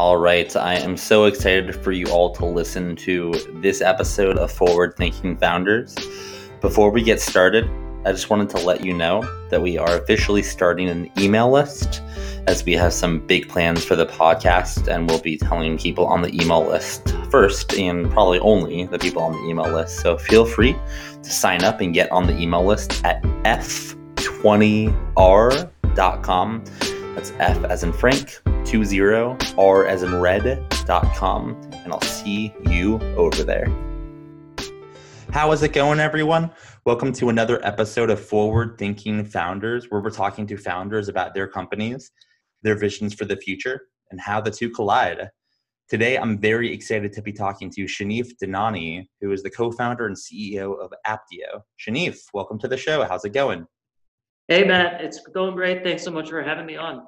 All right, I am so excited for you all to listen to this episode of Forward Thinking Founders. Before we get started, I just wanted to let you know that we are officially starting an email list as we have some big plans for the podcast, and we'll be telling people on the email list first and probably only the people on the email list. So feel free to sign up and get on the email list at f20r.com. That's F as in Frank, 20, R as in red.com, and I'll see you over there. How is it going, everyone? Welcome to another episode of Forward Thinking Founders, where we're talking to founders about their companies, their visions for the future, and how the two collide. Today, I'm very excited to be talking to Shanif Dhanani, who is the co founder and CEO of Apteo. Shanif, welcome to the show. How's it going? Hey, Matt, it's going great. Thanks so much for having me on.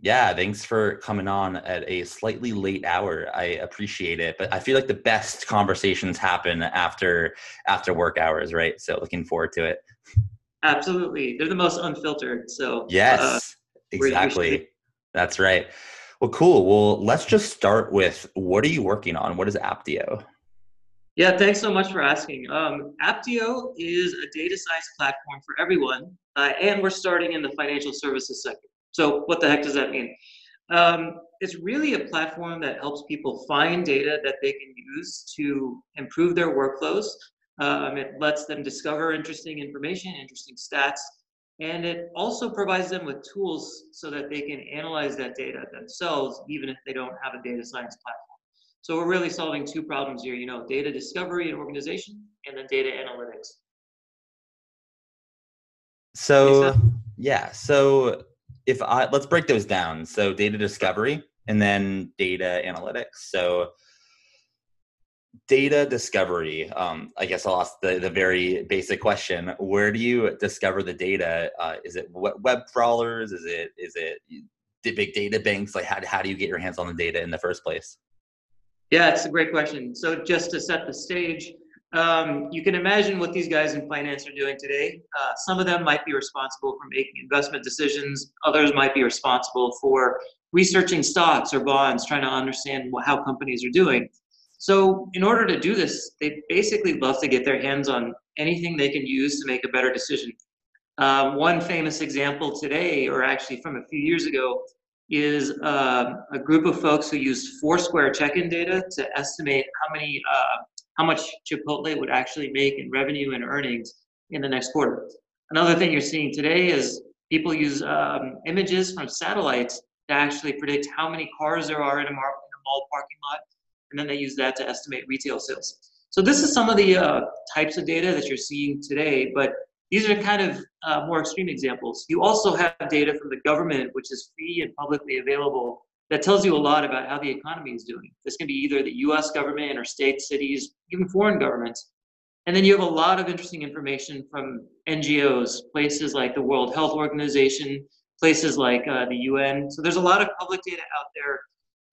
Yeah, thanks for coming on at a slightly late hour. I appreciate it, but I feel like the best conversations happen after after work hours, right? So looking forward to it. Absolutely, they're the most unfiltered. So yes, uh, exactly. That's right. Well, cool. Well, let's just start with what are you working on? What is Apteo? Yeah, thanks so much for asking. Um, Apteo is a data science platform for everyone, uh, and we're starting in the financial services sector. So what the heck does that mean? Um, it's really a platform that helps people find data that they can use to improve their workflows. Um, it lets them discover interesting information, interesting stats, and it also provides them with tools so that they can analyze that data themselves, even if they don't have a data science platform. So we're really solving two problems here, you know, data discovery and organization, and then data analytics. So, yeah, so if I let's break those down. So data discovery and then data analytics. So data discovery. Um, I guess I'll ask the, the very basic question: Where do you discover the data? Uh, is it web crawlers? Is it is it big data banks? Like how how do you get your hands on the data in the first place? Yeah, it's a great question. So just to set the stage, um, you can imagine what these guys in finance are doing today. Uh, some of them might be responsible for making investment decisions. Others might be responsible for researching stocks or bonds, trying to understand how companies are doing. So, in order to do this, they basically love to get their hands on anything they can use to make a better decision. Um, one famous example today, or actually from a few years ago, is uh, a group of folks who used Foursquare check-in data to estimate how many uh, how much Chipotle would actually make in revenue and earnings in the next quarter. Another thing you're seeing today is people use um, images from satellites to actually predict how many cars there are in a, mar- in a mall parking lot, and then they use that to estimate retail sales. So this is some of the uh, types of data that you're seeing today, but these are kind of uh, more extreme examples. You also have data from the government, which is free and publicly available, that tells you a lot about how the economy is doing. This can be either the US government or state, cities, even foreign governments. And then you have a lot of interesting information from NGOs, places like the World Health Organization, places like uh, the UN. So there's a lot of public data out there.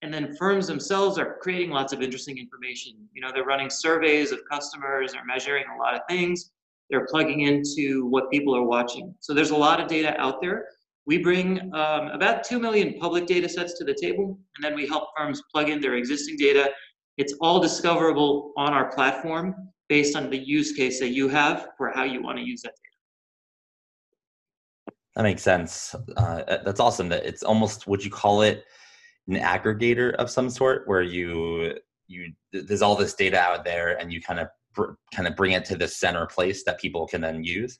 And then firms themselves are creating lots of interesting information. You know, they're running surveys of customers, they're measuring a lot of things, they're plugging into what people are watching. So there's a lot of data out there. We bring um, about 2 million public data sets to the table, and then we help firms plug in their existing data. It's all discoverable on our platform based on the use case that you have for how you want to use that data. That makes sense. Uh, that's awesome. That it's almost would you call it an aggregator of some sort, where you you there's all this data out there, and you kind of br- kind of bring it to the center place that people can then use.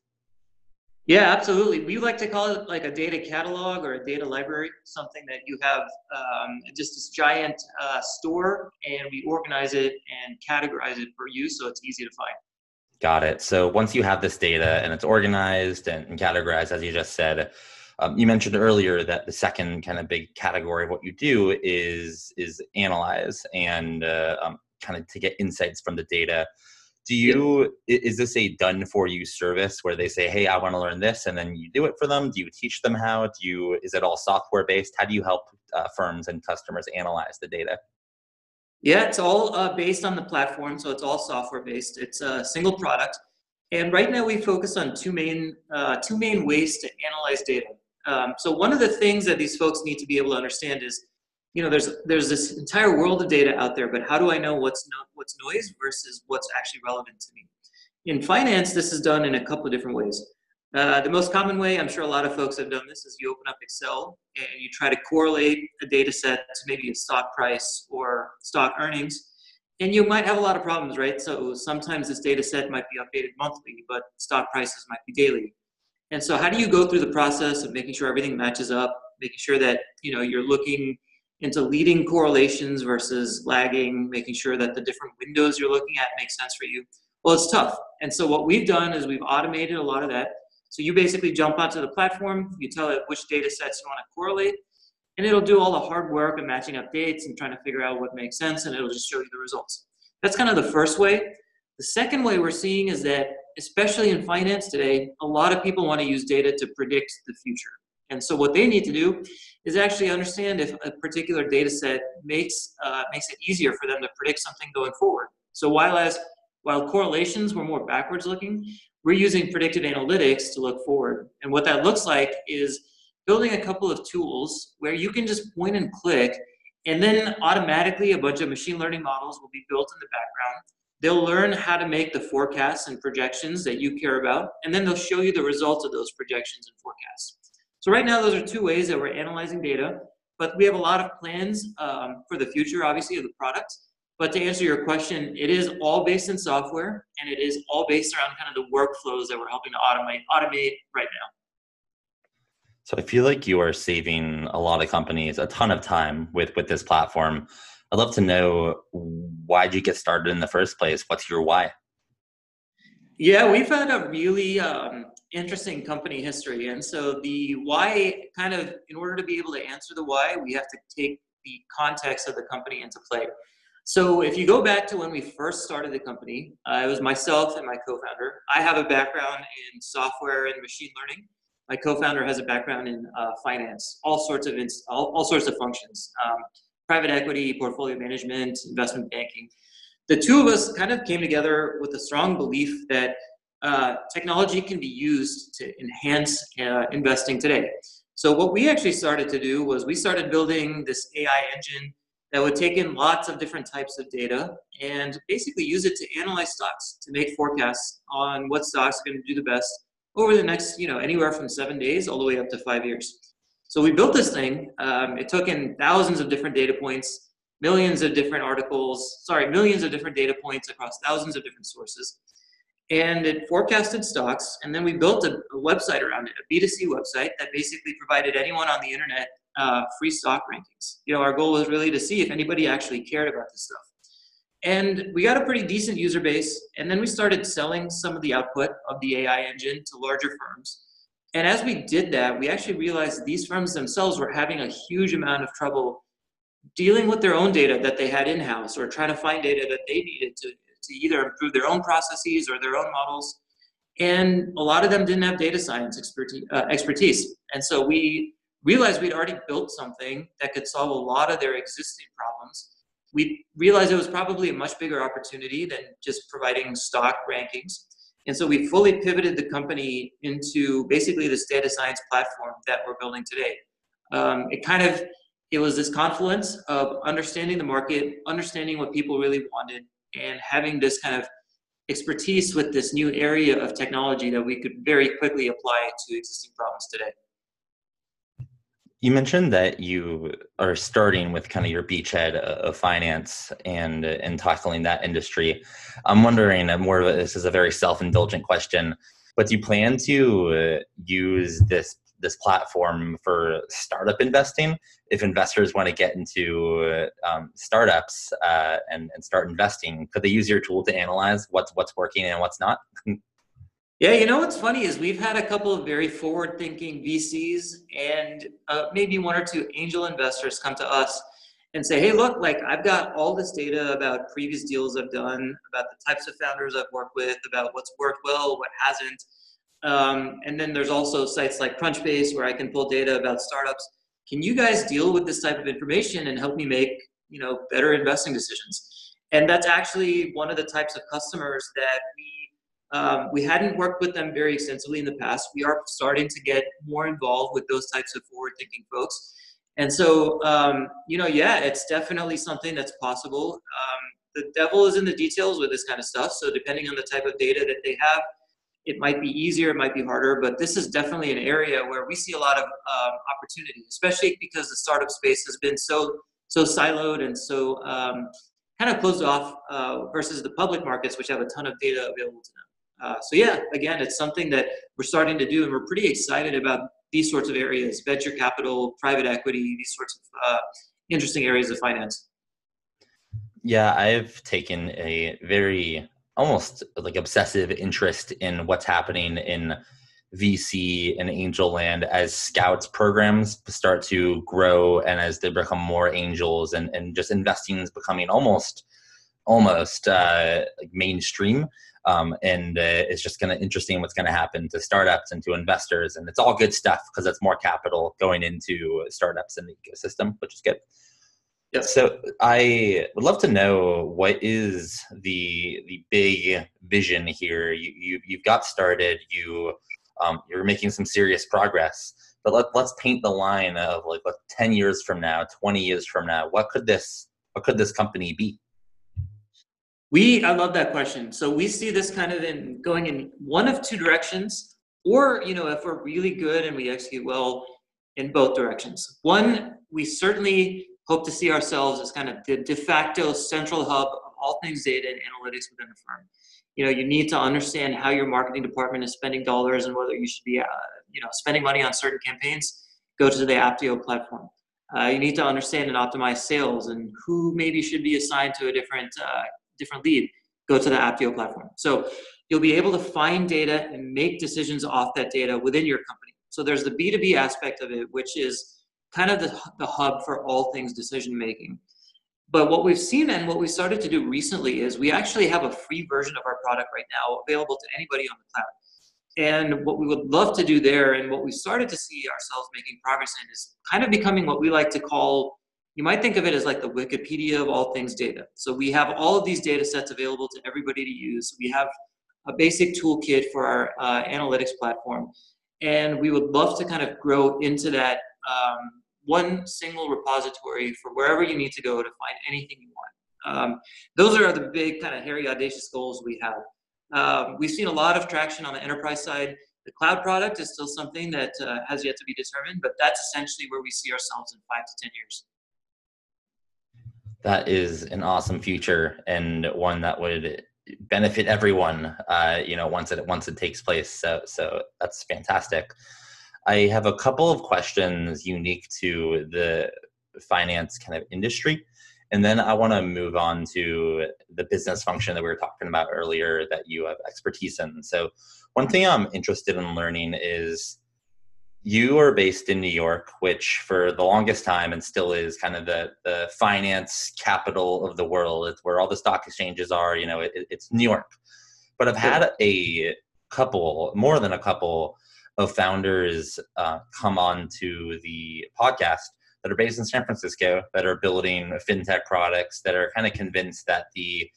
Yeah, absolutely. We like to call it like a data catalog or a data library, something that you have um, just this giant uh, store and we organize it and categorize it for you so it's easy to find. Got it. So once you have this data and it's organized and, categorized, as you just said, um, you mentioned earlier that the second kind of big category of what you do is is analyze and uh, um, kind of to get insights from the data do you is this a done for you service where they say hey i want to learn this and then you do it for them? Do you teach them how? Do you is it all software based how do you help uh, firms and customers analyze the data? Yeah it's all uh, based on the platform so it's all software based it's a single product and right now we focus on two main uh, two main ways to analyze data. Um, so one of the things that these folks need to be able to understand is you know, there's there's this entire world of data out there, but how do I know what's no, what's noise versus what's actually relevant to me? In finance, this is done in a couple of different ways. Uh, the most common way, I'm sure a lot of folks have done this, is you open up Excel and you try to correlate a data set to maybe a stock price or stock earnings. And you might have a lot of problems, right? So sometimes this data set might be updated monthly, but stock prices might be daily. And so how do you go through the process of making sure everything matches up, making sure that you know you're looking into leading correlations versus lagging, making sure that the different windows you're looking at make sense for you? Well, it's tough. And so what we've done is we've automated a lot of that so you basically jump onto the platform, you tell it which data sets you want to correlate, and it'll do all the hard work of matching up dates and trying to figure out what makes sense, and it'll just show you the results. That's kind of the first way. The second way we're seeing is that, especially in finance today, a lot of people want to use data to predict the future. And so what they need to do is actually understand if a particular data set makes, uh, makes it easier for them to predict something going forward. So while as while correlations were more backwards looking, we're using predictive analytics to look forward. And what that looks like is building a couple of tools where you can just point and click, and then automatically a bunch of machine learning models will be built in the background. They'll learn how to make the forecasts and projections that you care about, and then they'll show you the results of those projections and forecasts. So right now, those are two ways that we're analyzing data, but we have a lot of plans um, for the future, obviously, of the product. But to answer your question, it is all based in software and it is all based around kind of the workflows that we're helping to automate automate right now. So I feel like you are saving a lot of companies a ton of time with with this platform. I'd love to know why did you get started in the first place? What's your why? Yeah, we've had a really um, interesting company history, and so the why kind of in order to be able to answer the why, we have to take the context of the company into play. So if you go back to when we first started the company, uh, it was myself and my co-founder. I have a background in software and machine learning. My co-founder has a background in uh, finance, all sorts of ins- all, all sorts of functions, um, private equity, portfolio management, investment banking. The two of us kind of came together with a strong belief that uh, technology can be used to enhance uh, investing today. So what we actually started to do was we started building this AI engine that would take in lots of different types of data and basically use it to analyze stocks to make forecasts on what stocks are going to do the best over the next, you know, anywhere from seven days all the way up to five years. So we built this thing. Um, it took in thousands of different data points, millions of different articles, sorry, millions of different data points across thousands of different sources. And it forecasted stocks. And then we built a, a website around it, a B2C website that basically provided anyone on the internet uh, free stock rankings. You know, our goal was really to see if anybody actually cared about this stuff. And we got a pretty decent user base, and then we started selling some of the output of the AI engine to larger firms. And as we did that, we actually realized these firms themselves were having a huge amount of trouble dealing with their own data that they had in-house or trying to find data that they needed to, to either improve their own processes or their own models. And a lot of them didn't have data science expertise. Uh, expertise. And so we realized we'd already built something that could solve a lot of their existing problems. We realized it was probably a much bigger opportunity than just providing stock rankings. And so we fully pivoted the company into basically this data science platform that we're building today. Um, it kind of it was this confluence of understanding the market, understanding what people really wanted, and having this kind of expertise with this new area of technology that we could very quickly apply to existing problems today. You mentioned that you are starting with kind of your beachhead of finance and and tackling that industry. I'm wondering, uh, more of a, this is a very self-indulgent question, but do you plan to uh, use this this platform for startup investing? If investors want to get into um, startups uh, and and start investing, could they use your tool to analyze what's what's working and what's not? Yeah, you know what's funny is we've had a couple of very forward-thinking VCs and uh, maybe one or two angel investors come to us and say, "Hey, look, like I've got all this data about previous deals I've done, about the types of founders I've worked with, about what's worked well, what hasn't." Um, and then there's also sites like Crunchbase where I can pull data about startups. Can you guys deal with this type of information and help me make you know better investing decisions? And that's actually one of the types of customers that we um, we hadn't worked with them very extensively in the past. We are starting to get more involved with those types of forward thinking folks. And so, um, you know, yeah, it's definitely something that's possible. Um, the devil is in the details with this kind of stuff. So depending on the type of data that they have, it might be easier, it might be harder, but this is definitely an area where we see a lot of um, opportunity, especially because the startup space has been so so siloed and so um, kind of closed off uh, versus the public markets, which have a ton of data available to them. Uh, so yeah, again, it's something that we're starting to do, and we're pretty excited about these sorts of areas: venture capital, private equity, these sorts of uh, interesting areas of finance. Yeah, I've taken a very almost like obsessive interest in what's happening in VC and angel land as scouts programs start to grow and as they become more angels and, and just investing is becoming almost almost uh, like mainstream. Um, and uh, it's just kind of interesting what's going to happen to startups and to investors. And it's all good stuff because it's more capital going into startups in the ecosystem, which is good. Yeah. So I would love to know what is the the big vision here. You, you you've got started. You um, you're making some serious progress. But let, let's paint the line of like what, 10 years from now, 20 years from now. What could this what could this company be? We I love that question. So we see this kind of in going in one of two directions, or you know, if we're really good and we execute well in both directions. One, we certainly hope to see ourselves as kind of the de facto central hub of all things data and analytics within the firm. You know, you need to understand how your marketing department is spending dollars and whether you should be, uh, you know, spending money on certain campaigns. Go to the Apteo platform. Uh, you need to understand and optimize sales and who maybe should be assigned to a different uh, different lead. Go to the Apteo platform. So you'll be able to find data and make decisions off that data within your company. So there's the B2B aspect of it, which is kind of the, the hub for all things decision making. But what we've seen and what we started to do recently is we actually have a free version of our product right now available to anybody on the cloud. And what we would love to do there, and what we started to see ourselves making progress in, is kind of becoming what we like to call you might think of it as like the Wikipedia of all things data. So we have all of these data sets available to everybody to use. We have a basic toolkit for our uh, analytics platform. And we would love to kind of grow into that um, one single repository for wherever you need to go to find anything you want. Um, those are the big kind of hairy, audacious goals we have. Um, we've seen a lot of traction on the enterprise side. The cloud product is still something that uh, has yet to be determined, but that's essentially where we see ourselves in five to 10 years. That is an awesome future and one that would benefit everyone, uh, you know, once it once it takes place. So, so that's fantastic. I have a couple of questions unique to the finance kind of industry. And then I want to move on to the business function that we were talking about earlier that you have expertise in. So, one thing I'm interested in learning is you are based in New York, which for the longest time and still is kind of the, the finance capital of the world. It's where all the stock exchanges are, you know, it, it's New York. But I've had a couple, more than a couple, of founders uh, come on to the podcast that are based in San Francisco that are building fintech products that are kind of convinced that the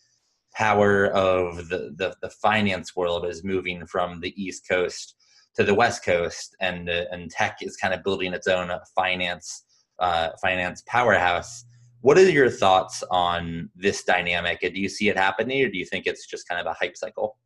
power of the, the, the finance world is moving from the East Coast to the West Coast, and uh, and tech is kind of building its own finance uh, finance powerhouse. What are your thoughts on this dynamic? Do you see it happening, or do you think it's just kind of a hype cycle?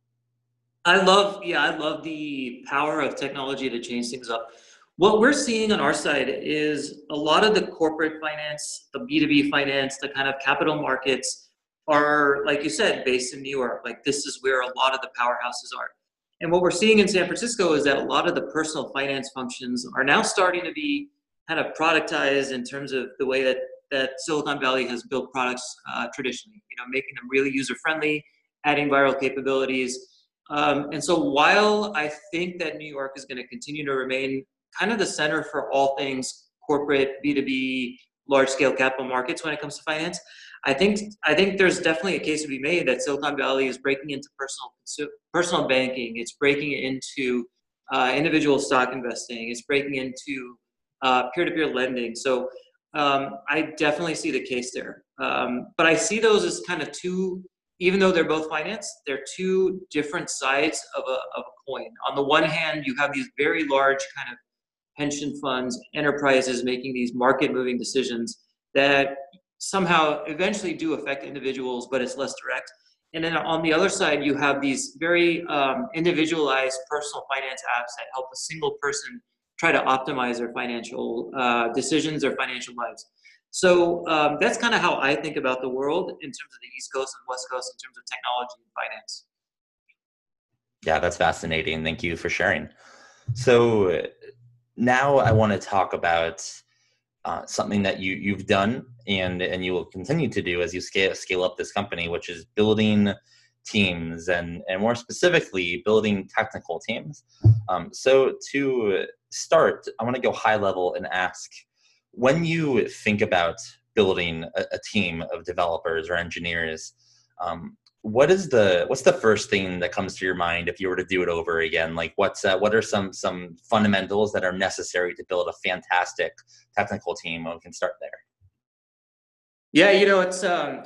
I love, yeah, I love the power of technology to change things up. What we're seeing on our side is a lot of the corporate finance, the B2B finance, the kind of capital markets are, like you said, based in New York. Like this is where a lot of the powerhouses are. And what we're seeing in San Francisco is that a lot of the personal finance functions are now starting to be kind of productized in terms of the way that, that Silicon Valley has built products uh, traditionally, you know, making them really user friendly, adding viral capabilities um, and so while I think that New York is going to continue to remain kind of the center for all things corporate, B2B, large scale capital markets when it comes to finance, I think I think there's definitely a case to be made that Silicon Valley is breaking into personal personal banking. It's breaking into uh, individual stock investing. It's breaking into uh, peer-to-peer lending. So um, I definitely see the case there. Um, but I see those as kind of two even though they're both finance, they're two different sides of a, of a coin. On the one hand, you have these very large kind of pension funds, enterprises making these market moving decisions that somehow eventually do affect individuals, but it's less direct. And then on the other side, you have these very um, individualized personal finance apps that help a single person try to optimize their financial uh, decisions, their financial lives. So um, that's kind of how I think about the world in terms of the East Coast and West Coast in terms of technology and finance. Yeah, that's fascinating. Thank you for sharing. So now I want to talk about uh, something that you you've done and and you will continue to do as you scale scale up this company, which is building teams and and more specifically building technical teams. Um, so to start, I want to go high level and ask when you think about building a, a team of developers or engineers. Um, what is the what's the first thing that comes to your mind if you were to do it over again like what's uh, what are some some fundamentals that are necessary to build a fantastic technical team we can start there yeah you know it's um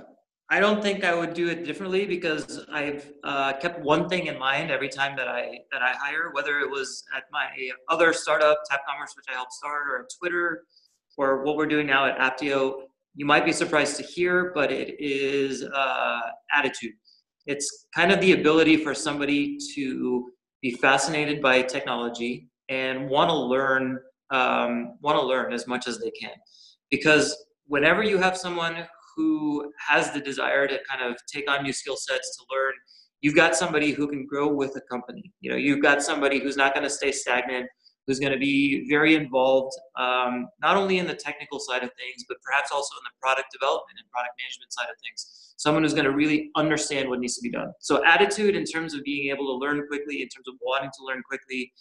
i don't think i would do it differently because i've uh, kept one thing in mind every time that i that i hire whether it was at my other startup TapCommerce which i helped start or twitter or what we're doing now at apteo you might be surprised to hear but it is uh, attitude. It's kind of the ability for somebody to be fascinated by technology and want to learn um, want to learn as much as they can. Because whenever you have someone who has the desire to kind of take on new skill sets to learn you've got somebody who can grow with a company. You know you've got somebody who's not going to stay stagnant who's going to be very involved um, not only in the technical side of things but perhaps also in the product development and product management side of things someone who's going to really understand what needs to be done. So attitude in terms of being able to learn quickly, in terms of wanting to learn quickly,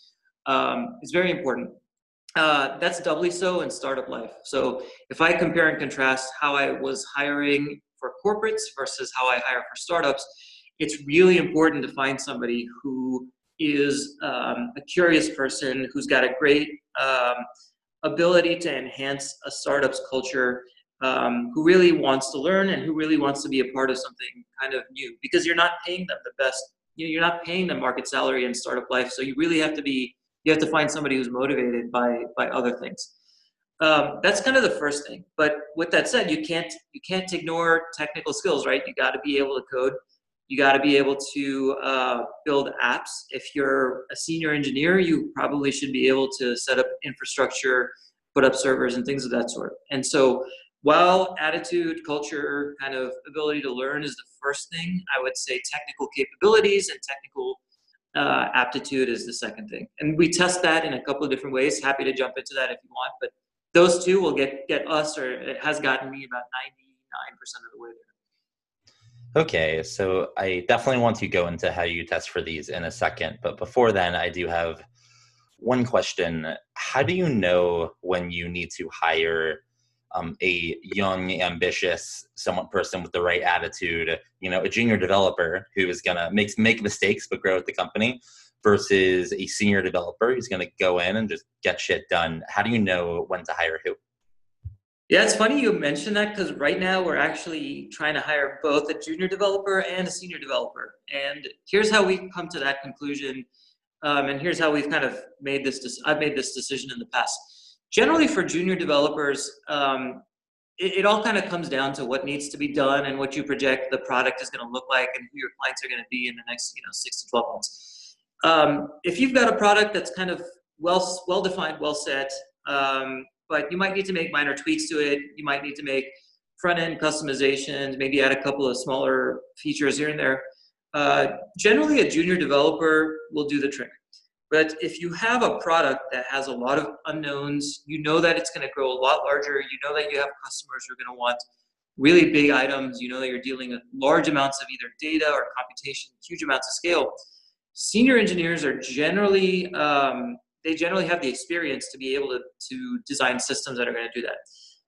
um, is very important. Uh, that's doubly so in startup life. So if I compare and contrast how I was hiring for corporates versus how I hire for startups, it's really important to find somebody who is um, a curious person who's got a great um, ability to enhance a startup's culture um, who really wants to learn and who really wants to be a part of something kind of new. Because you're not paying them the best you know, you're not paying them market salary in startup life so you really have to be you have to find somebody who's motivated by by other things. Um, that's kind of the first thing. But with that said you can't you can't ignore technical skills right? You got to be able to code you got to be able to uh, build apps if you're a senior engineer you probably should be able to set up infrastructure put up servers and things of that sort and so while attitude, culture, kind of ability to learn is the first thing, I would say technical capabilities and technical uh, aptitude is the second thing. And we test that in a couple of different ways. Happy to jump into that if you want, but those two will get get us, or it has gotten me about ninety nine percent of the way there. Okay, so I definitely want to go into how you test for these in a second, but before then, I do have one question. How do you know when you need to hire um, a young, ambitious, someone person with the right attitude, you know, a junior developer who is gonna make make mistakes but grow with the company, versus a senior developer who's gonna go in and just get shit done. How do you know when to hire who? Yeah, it's funny you mentioned that because right now we're actually trying to hire both a junior developer and a senior developer. And here's how we come to that conclusion. Um, and here's how we've kind of made this. I've made this decision in the past generally for junior developers, um, it, it, all kind of comes down to what needs to be done and what you project the product is going to look like and who your clients are going to be in the next, you know, six to 12 months. Um, if you've got a product that's kind of well, well defined, well set, um, but you might need to make minor tweaks to it. You might need to make front end customizations, maybe add a couple of smaller features here and there. Uh, generally, a junior developer will do the trick. But if you have a product that has a lot of unknowns, you know that it's going to grow a lot larger. You know that you have customers who are going to want really big items. You know that you're dealing with large amounts of either data or computation, huge amounts of scale. Senior engineers are generally um, they generally have the experience to be able to, to design systems that are going to do that.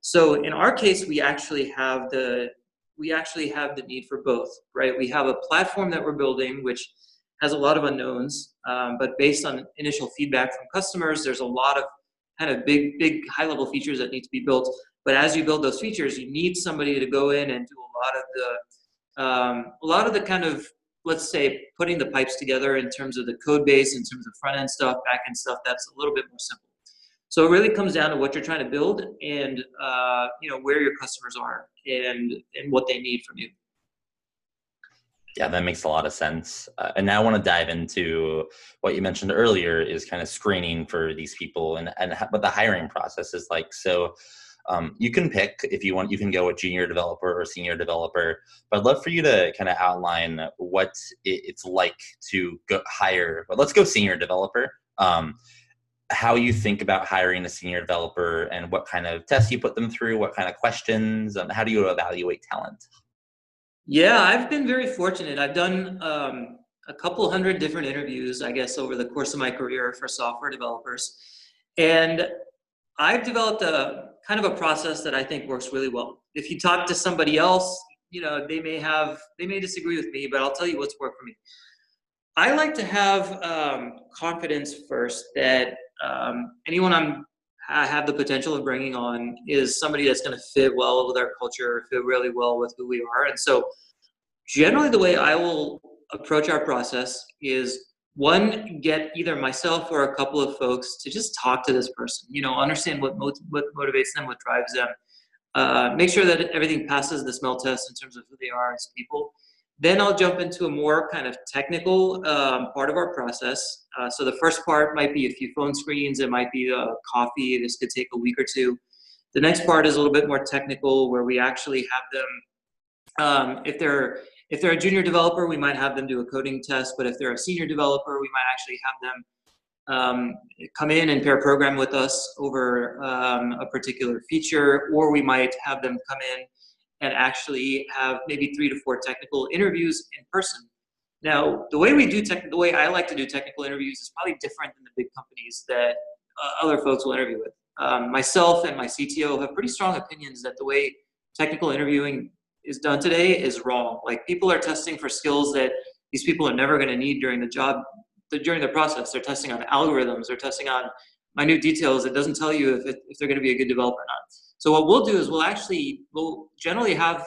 So in our case, we actually have the we actually have the need for both, right? We have a platform that we're building, which has a lot of unknowns, um, but based on initial feedback from customers, there's a lot of kind of big, big high level features that need to be built. But as you build those features, you need somebody to go in and do a lot of the, um, a lot of the kind of, let's say, putting the pipes together in terms of the code base, in terms of front end stuff, back end stuff. That's a little bit more simple. So it really comes down to what you're trying to build and uh, you know where your customers are and and what they need from you. Yeah, that makes a lot of sense. Uh, and now I want to dive into what you mentioned earlier is kind of screening for these people and and what the hiring process is like. So um, you can pick if you want. You can go with junior developer or senior developer. But I'd love for you to kind of outline what it's like to go hire. But let's go senior developer. Um, how you think about hiring a senior developer and what kind of tests you put them through, what kind of questions, how do you evaluate talent? Yeah, I've been very fortunate. I've done um, a couple hundred different interviews, I guess, over the course of my career for software developers. And I've developed a kind of a process that I think works really well. If you talk to somebody else, you know, they may have, they may disagree with me, but I'll tell you what's worked for me. I like to have um, confidence first that um, anyone I'm I have the potential of bringing on is somebody that's going to fit well with our culture, fit really well with who we are. And so, generally, the way I will approach our process is one, get either myself or a couple of folks to just talk to this person. You know, understand what what motivates them, what drives them. Uh, make sure that everything passes the smell test in terms of who they are as people then I'll jump into a more kind of technical um, part of our process. Uh, so the first part might be a few phone screens. It might be a coffee. This could take a week or two. The next part is a little bit more technical, where we actually have them. Um, if they're if they're a junior developer, we might have them do a coding test. But if they're a senior developer, we might actually have them um, come in and pair program with us over um, a particular feature, or we might have them come in and actually have maybe three to four technical interviews in person. Now, the way we do tech, the way I like to do technical interviews is probably different than the big companies that uh, other folks will interview with. Um, myself and my CTO have pretty strong opinions that the way technical interviewing is done today is wrong. Like people are testing for skills that these people are never going to need during the job, during the process. They're testing on algorithms. They're testing on minute details. It doesn't tell you if, it, if they're going to be a good developer or not. So what we'll do is we'll actually we'll generally have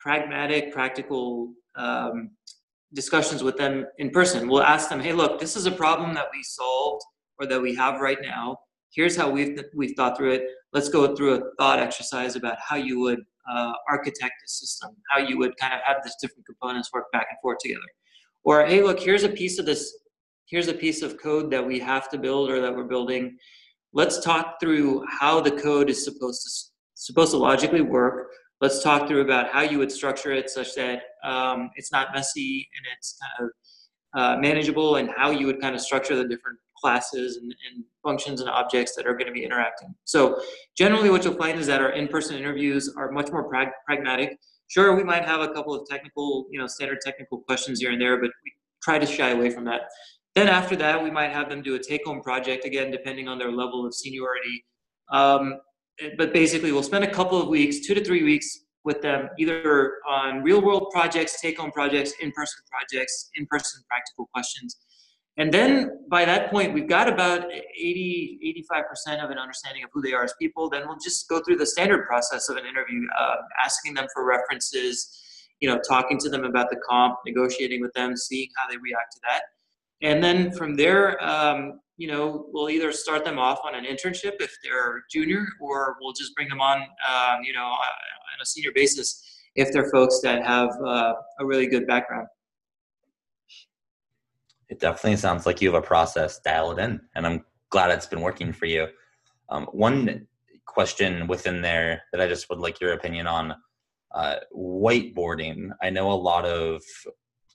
pragmatic, practical um, discussions with them in person. We'll ask them, hey, look, this is a problem that we solved or that we have right now. Here's how we've we've thought through it. Let's go through a thought exercise about how you would uh, architect a system, how you would kind of have these different components work back and forth together. Or hey, look, here's a piece of this. Here's a piece of code that we have to build or that we're building let's talk through how the code is supposed to supposed to logically work. Let's talk through about how you would structure it such that um, it's not messy and it's kind of uh, manageable, and how you would kind of structure the different classes and, and functions and objects that are going to be interacting. So generally, what you'll find is that our in-person interviews are much more prag- pragmatic. Sure, we might have a couple of technical, you know, standard technical questions here and there, but we try to shy away from that. Then after that, we might have them do a take-home project, again, depending on their level of seniority. Um, but basically, we'll spend a couple of weeks, two to three weeks, with them, either on real-world projects, take-home projects, in-person projects, in-person practical questions. And then by that point, we've got about 80, 85% of an understanding of who they are as people. Then we'll just go through the standard process of an interview, uh, asking them for references, you know, talking to them about the comp, negotiating with them, seeing how they react to that. And then from there, um, you know, we'll either start them off on an internship if they're junior, or we'll just bring them on, um, you know, on a senior basis if they're folks that have uh, a really good background. It definitely sounds like you have a process dialed in, and I'm glad it's been working for you. Um, one question within there that I just would like your opinion on uh, whiteboarding. I know a lot of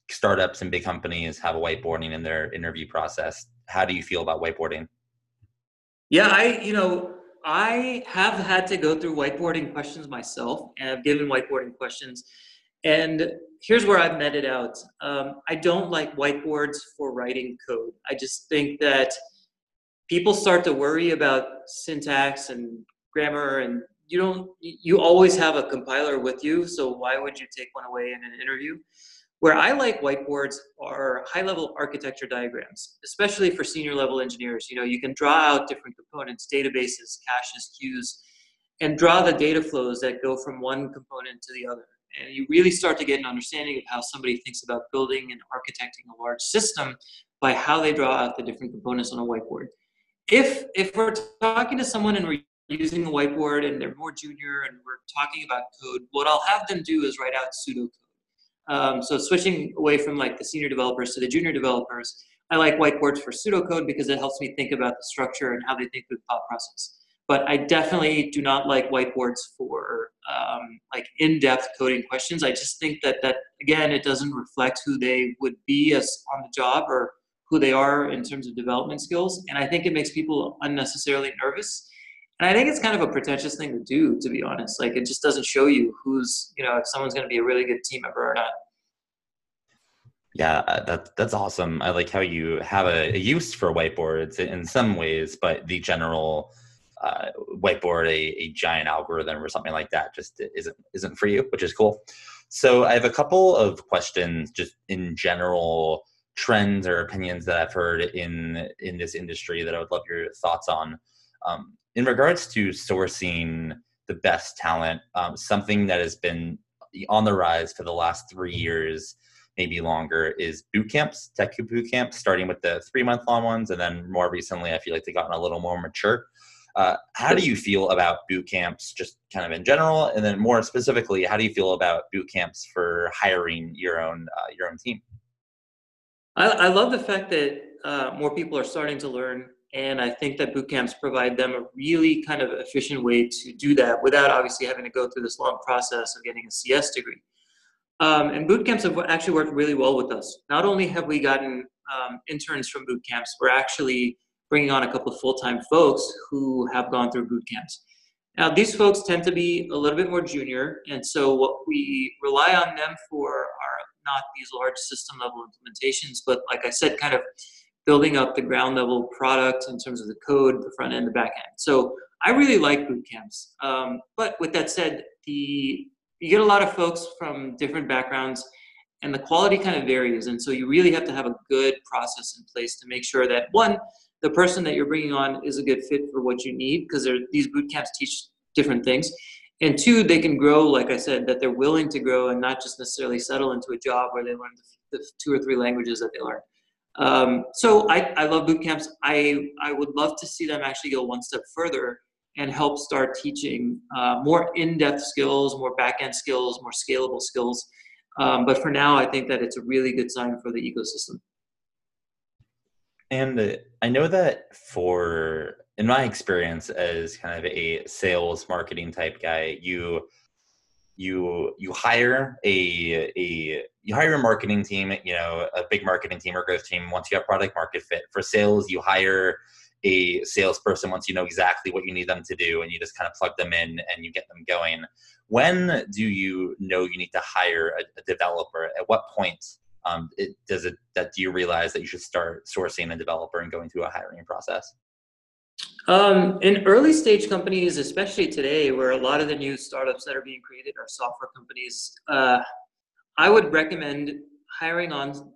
startups and big companies have a whiteboarding in their interview process. How do you feel about whiteboarding? Yeah, I, you know, I have had to go through whiteboarding questions myself and I've given whiteboarding questions. And here's where I've met it out. Um, I don't like whiteboards for writing code. I just think that people start to worry about syntax and grammar and you don't you always have a compiler with you so why would you take one away in an interview where I like whiteboards are high level architecture diagrams, especially for senior level engineers. You know, you can draw out different components, databases, caches, queues, and draw the data flows that go from one component to the other. And you really start to get an understanding of how somebody thinks about building and architecting a large system by how they draw out the different components on a whiteboard. if if we're talking to someone and we're using a whiteboard and they're more junior and we're talking about code, what I'll have them do is write out pseudocode. Um, so switching away from like the senior developers to the junior developers, I like whiteboards for pseudocode because it helps me think about the structure and how they think through the thought process. But I definitely do not like whiteboards for um, like in-depth coding questions. I just think that that again, it doesn't reflect who they would be as on the job or who they are in terms of development skills. And I think it makes people unnecessarily nervous. And I think it's kind of a pretentious thing to do, to be honest. Like it just doesn't show you who's, you know, if someone's going to be a really good team member or not. Yeah, uh, that that's awesome. I like how you have a, a use for whiteboards in some ways, but the general uh, whiteboard, a, a giant algorithm or something like that, just isn't isn't for you, which is cool. So I have a couple of questions, just in general trends or opinions that I've heard in in this industry that I would love your thoughts on. Um, in regards to sourcing the best talent, um, something that has been on the rise for the last three years, maybe longer, is boot camps, tech boot camps, starting with the three month long ones, and then more recently, I feel like they've gotten a little more mature. Uh, how do you feel about boot camps, just kind of in general, and then more specifically, how do you feel about boot camps for hiring your own uh, your own team? I, I love the fact that uh, more people are starting to learn, and I think that boot camps provide them a really kind of efficient way to do that without obviously having to go through this long process of getting a CS degree. Um, and boot camps have actually worked really well with us. Not only have we gotten um, interns from boot camps, we're actually bringing on a couple of full-time folks who have gone through boot camps. Now, these folks tend to be a little bit more junior, and so what we rely on them for are not these large system level implementations, but like I said, kind of building up the ground level product in terms of the code, the front end, the back end. So I really like boot camps. Um, but with that said, the you get a lot of folks from different backgrounds and the quality kind of varies. And so you really have to have a good process in place to make sure that one, the person that you're bringing on is a good fit for what you need because these boot camps teach different things and two they can grow like i said that they're willing to grow and not just necessarily settle into a job where they learn the, the two or three languages that they learn um, so I, I love boot camps I, I would love to see them actually go one step further and help start teaching uh, more in-depth skills more back-end skills more scalable skills um, but for now i think that it's a really good sign for the ecosystem and i know that for in my experience as kind of a sales marketing type guy, you you you hire a a you hire a marketing team, you know, a big marketing team or growth team once you have product market fit. For sales, you hire a salesperson once you know exactly what you need them to do and you just kind of plug them in and you get them going. When do you know you need to hire a, a developer? At what point um, it, does it that do you realize that you should start sourcing a developer and going through a hiring process? Um, in early stage companies, especially today, where a lot of the new startups that are being created are software companies, uh, I would recommend hiring on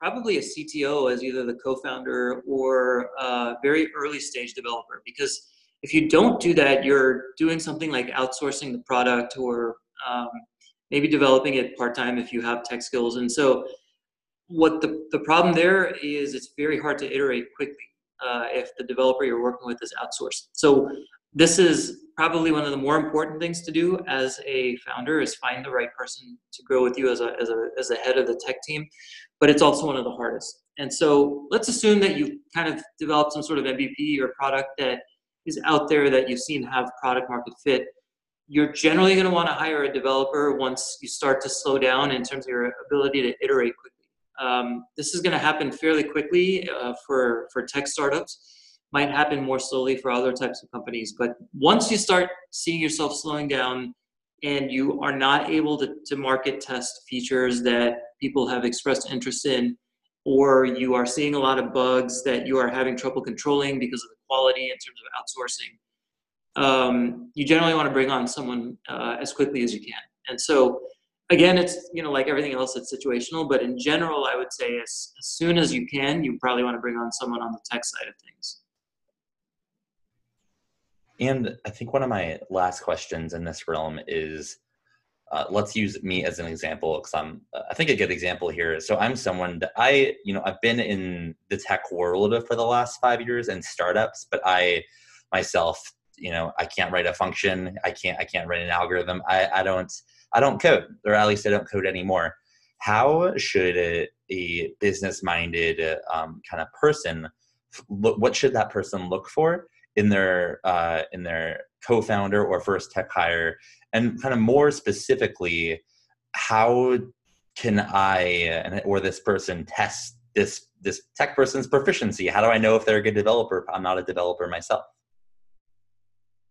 probably a CTO as either the co-founder or a very early stage developer. Because if you don't do that, you're doing something like outsourcing the product or um, maybe developing it part-time if you have tech skills. And so what the, the problem there is it's very hard to iterate quickly uh, if the developer you're working with is outsourced. So this is probably one of the more important things to do as a founder is find the right person to grow with you as a, as a, as a head of the tech team, but it's also one of the hardest. And so let's assume that you kind of developed some sort of MVP or product that is out there that you've seen have product market fit. You're generally going to want to hire a developer once you start to slow down in terms of your ability to iterate quickly um, this is going to happen fairly quickly uh, for, for tech startups. Might happen more slowly for other types of companies. But once you start seeing yourself slowing down and you are not able to, to market test features that people have expressed interest in, or you are seeing a lot of bugs that you are having trouble controlling because of the quality in terms of outsourcing, um, you generally want to bring on someone uh, as quickly as you can. And so again, it's you know like everything else, it's situational. But in general, I would say as, as soon as you can, you probably want to bring on someone on the tech side of things. And I think one of my last questions in this realm is uh, let's use me as an example because I'm I think a good example here. So I'm someone that I you know I've been in the tech world for the last five years and startups, but I myself you know I can't write a function. I can't I can't write an algorithm. I I don't I don't code or at least I don't code anymore. How should a, a business minded um, kind of person? What should that person look for in their uh, in their co-founder or first tech hire. And kind of more specifically how can i or this person test this this tech person's proficiency? How do i know if they're a good developer i'm not a developer myself?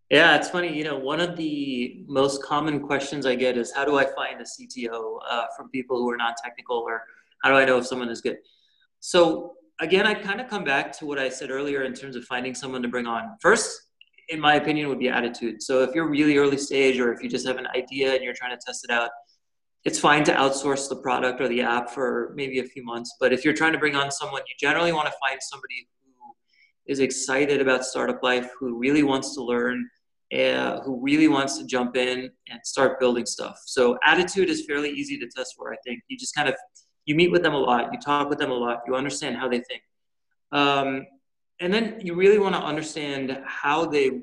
Yeah it's funny you know one of the most common questions i get is how do i find a cto uh, from people who are not technical or how do i know if someone is good? So again i kind of come back to what i said earlier in terms of finding someone to bring on first in my opinion, would be attitude. So if you're really early stage or if you just have an idea and you're trying to test it out, it's fine to outsource the product or the app for maybe a few months. But if you're trying to bring on someone, you generally want to find somebody who is excited about startup life, who really wants to learn, uh, who really wants to jump in and start building stuff. So attitude is fairly easy to test for. I think you just kind of you meet with them a lot, you talk with them a lot, you understand how they think. Um, and then you really want to understand how they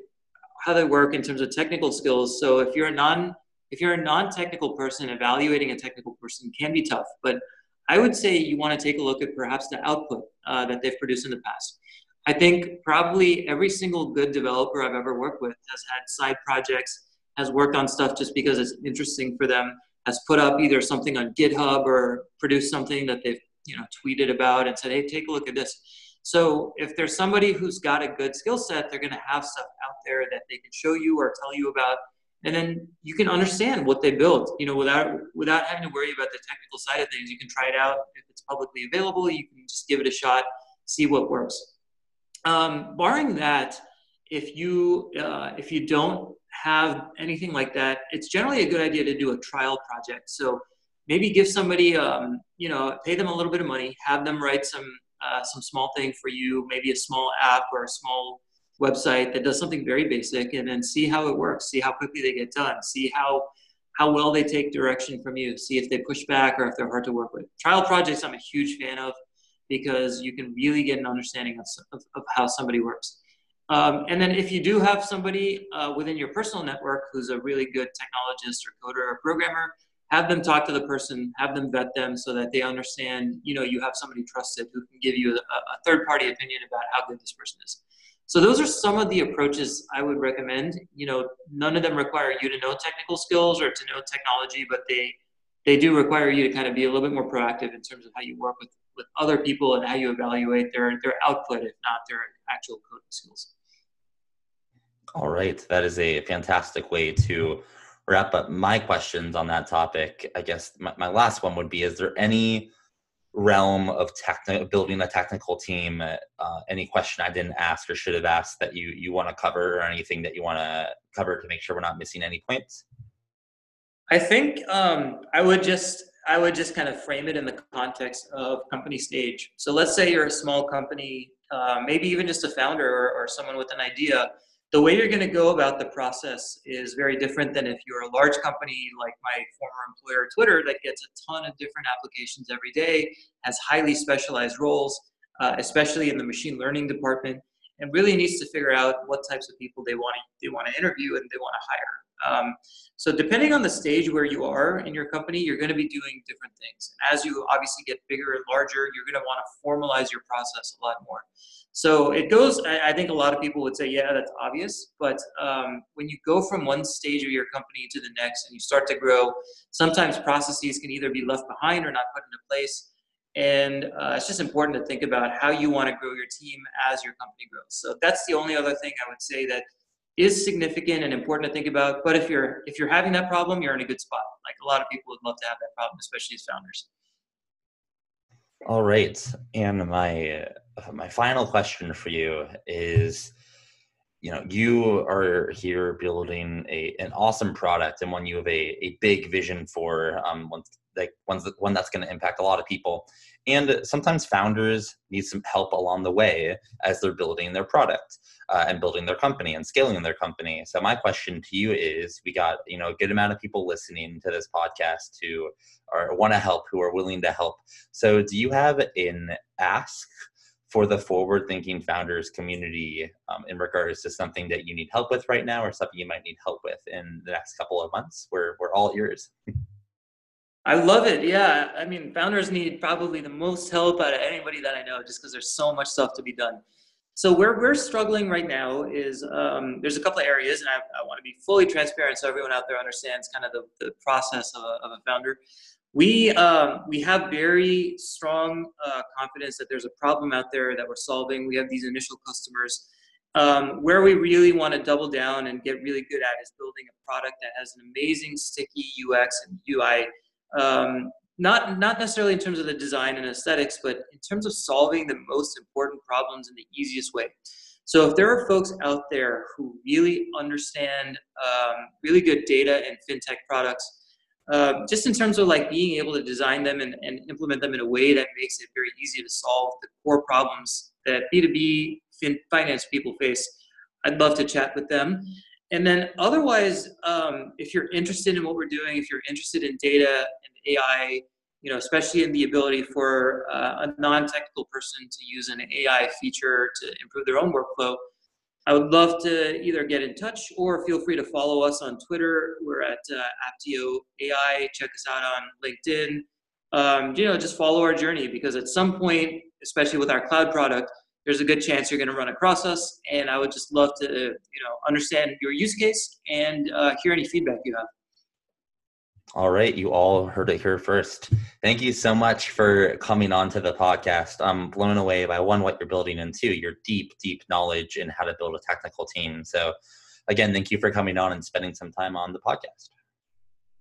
how they work in terms of technical skills. So if you're a non if you're a non-technical person, evaluating a technical person can be tough. But I would say you want to take a look at perhaps the output uh, that they've produced in the past. I think probably every single good developer I've ever worked with has had side projects, has worked on stuff just because it's interesting for them, has put up either something on GitHub or produced something that they've you know tweeted about and said, "Hey, take a look at this." So if there's somebody who's got a good skill set, they're going to have stuff out there that they can show you or tell you about, and then you can understand what they built. You know, without without having to worry about the technical side of things, you can try it out. If it's publicly available, you can just give it a shot, see what works. Um, barring that, if you uh, if you don't have anything like that, it's generally a good idea to do a trial project. So maybe give somebody, um, you know, pay them a little bit of money, have them write some uh, some small thing for you, maybe a small app or a small website that does something very basic, and then see how it works, see how quickly they get done, see how how well they take direction from you, see if they push back or if they're hard to work with. Trial projects, I'm a huge fan of because you can really get an understanding of, of, of how somebody works. Um, and then if you do have somebody uh, within your personal network who's a really good technologist or coder or programmer, have them talk to the person, have them vet them so that they understand, you know, you have somebody trusted who can give you a, a third party opinion about how good this person is. So those are some of the approaches I would recommend. You know, none of them require you to know technical skills or to know technology, but they they do require you to kind of be a little bit more proactive in terms of how you work with, with other people and how you evaluate their, their output, if not their actual coding skills. All right. That is a fantastic way to wrap up my questions on that topic, I guess my, my last one would be: Is there any realm of technical building a technical team? Uh, any question I didn't ask or should have asked that you you want to cover, or anything that you want to cover to make sure we're not missing any points? I think um, I would just I would just kind of frame it in the context of company stage. So let's say you're a small company, uh, maybe even just a founder or, or someone with an idea the way you're going to go about the process is very different than if you're a large company like my former employer twitter that gets a ton of different applications every day has highly specialized roles uh, especially in the machine learning department and really needs to figure out what types of people they want to they want to interview and they want to hire um, so depending on the stage where you are in your company you're going to be doing different things And as you obviously get bigger and larger you're going to want to formalize your process a lot more so it goes, I think a lot of people would say, yeah, that's obvious. But um, when you go from one stage of your company to the next and you start to grow, sometimes processes can either be left behind or not put into place. And uh, it's just important to think about how you want to grow your team as your company grows. So that's the only other thing I would say that is significant and important to think about. But if you're if you're having that problem, you're in a good spot. Like a lot of people would love to have that problem, especially as founders. All right, and my my final question for you is you know you are here building a an awesome product and one you have a, a big vision for um one like one's one that's going to impact a lot of people And sometimes founders need some help along the way as they're building their product uh, and building their company and scaling their company. So my question to you is: We got you know a good amount of people listening to this podcast who are want to help, who are willing to help. So do you have an ask? for the forward thinking founders community um, in regards to something that you need help with right now or something you might need help with in the next couple of months we're, we're all ears I love it. Yeah. I mean, founders need probably the most help out of anybody that I know just because there's so much stuff to be done. So where we're struggling right now is um, there's a couple of areas, and I, I want to be fully transparent so everyone out there understands kind of the, the process of a, of a founder. We um, we have very strong uh, confidence that there's a problem out there that we're solving. We have these initial customers. Um, where we really want to double down and get really good at is building a product that has an amazing sticky UX and UI um, not not necessarily in terms of the design and aesthetics, but in terms of solving the most important problems in the easiest way. So if there are folks out there who really understand um, really good data and fintech products, uh, just in terms of like being able to design them and, and implement them in a way that makes it very easy to solve the core problems that B2B fin- finance people face, I'd love to chat with them. And then otherwise, um, if you're interested in what we're doing, if you're interested in data and AI, you know, especially in the ability for uh, a non-technical person to use an AI feature to improve their own workflow, I would love to either get in touch or feel free to follow us on Twitter. We're at uh, Apteo AI. Check us out on LinkedIn. Um, you know, just follow our journey because at some point, especially with our cloud product, there's a good chance you're going to run across us. And I would just love to, you know, understand your use case and uh, hear any feedback you have. All right, you all heard it here first. Thank you so much for coming on to the podcast. I'm blown away by one, what you're building, and two, your deep, deep knowledge in how to build a technical team. So, again, thank you for coming on and spending some time on the podcast.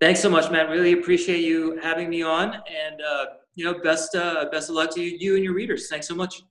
Thanks so much, Matt. Really appreciate you having me on, and uh, you know, best uh, best of luck to you, you and your readers. Thanks so much.